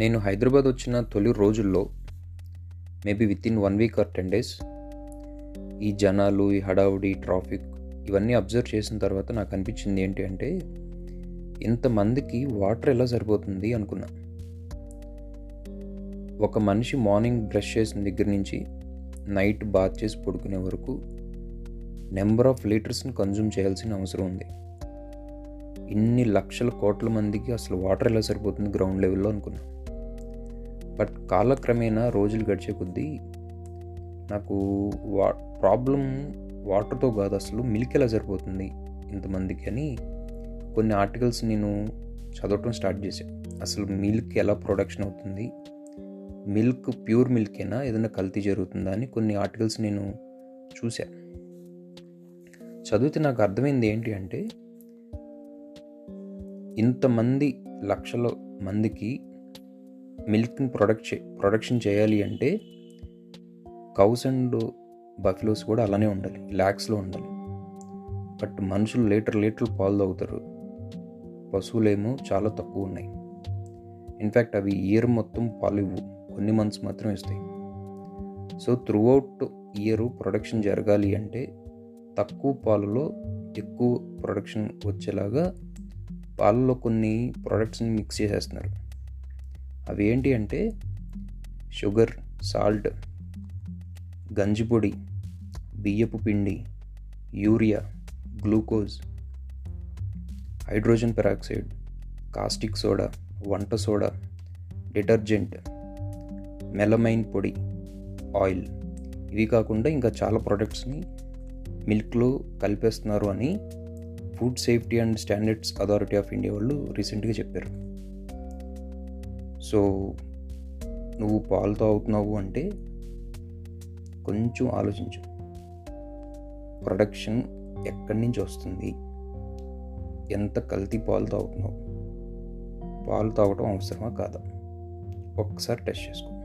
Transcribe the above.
నేను హైదరాబాద్ వచ్చిన తొలి రోజుల్లో maybe within one week or ten days ఈ జనాలు ఈ హడావుడి ట్రాఫిక్ ఇవన్నీ అబ్జర్వ్ చేసిన తర్వాత నాకు అనిపించింది ఏంటి అంటే ఇంతమందికి వాటర్ ఎలా సరిపోతుంది అనుకున్నా. ఒక మనిషి మార్నింగ్ బ్రష్ చేసిన దగ్గర నుంచి నైట్ బాత్ చేసి పడుకునే వరకు నెంబర్ ఆఫ్ లీటర్స్ని కన్జ్యూమ్ చేయాల్సిన అవసరం ఉంది. ఇన్ని లక్షల కోట్ల మందికి అసలు వాటర్ ఎలా సరిపోతుంది గ్రౌండ్ లెవెల్లో అనుకున్నా. బట్ కాలక్రమేణా రోజులు గడిచే కొద్దీ నాకు వా ప్రాబ్లం వాటర్తో కాదు అసలు మిల్క్ ఎలా సరిపోతుంది ఇంతమందికి అని కొన్ని ఆర్టికల్స్ నేను చదవటం స్టార్ట్ చేశాను అసలు మిల్క్ ఎలా ప్రొడక్షన్ అవుతుంది? మిల్క్ ప్యూర్ మిల్క్ అయినా ఏదైనా కల్తీ జరుగుతుందా అని కొన్ని ఆర్టికల్స్ నేను చూశాను చదివితే నాకు అర్థమైంది ఏంటి అంటే ఇంతమంది లక్షల మందికి మిల్క్ని ప్రొడక్ట్ ప్రొడక్షన్ చేయాలి అంటే కౌస్ అండ్ బఫిలోస్ కూడా అలానే ఉండాలి ల్యాక్స్లో ఉండాలి. బట్ మనుషులు లీటర్ లీటర్లు పాలు తాగుతారు. పశువులేమో చాలా తక్కువ ఉన్నాయి. ఇన్ఫ్యాక్ట్ అవి ఇయర్ మొత్తం పాలు ఇవ్వు కొన్ని మంత్స్ మాత్రం ఇస్తాయి. సో త్రూఅవుట్ ఇయర్ ప్రొడక్షన్ జరగాలి అంటే తక్కువ పాలలో ఎక్కువ ప్రొడక్షన్ వచ్చేలాగా పాలలో కొన్ని ప్రొడక్ట్స్ని మిక్స్ చేసేస్తున్నారు. అవి ఏంటి అంటే షుగర్ సాల్ట్ గంజిపొడి బియ్యపు పిండి urea glucose hydrogen peroxide caustic soda వంట సోడా డిటర్జెంట్ మెలమైన్ పొడి ఆయిల్. ఇవి కాకుండా ఇంకా చాలా ప్రొడక్ట్స్ని మిల్క్లో కలిపేస్తున్నారు అని food safety and standards authority of India వాళ్ళు రీసెంట్గా చెప్పారు. సో నువ్వు పాలు తాగుతున్నావు అంటే కొంచెం ఆలోచించు. ప్రొడక్షన్ ఎక్కడి నుంచి వస్తుంది? ఎంత కల్తీ పాలు తాగుతున్నావు పాలు తాగటం అవసరమా కాదా? ఒక్కసారి టెస్ట్ చేసుకో.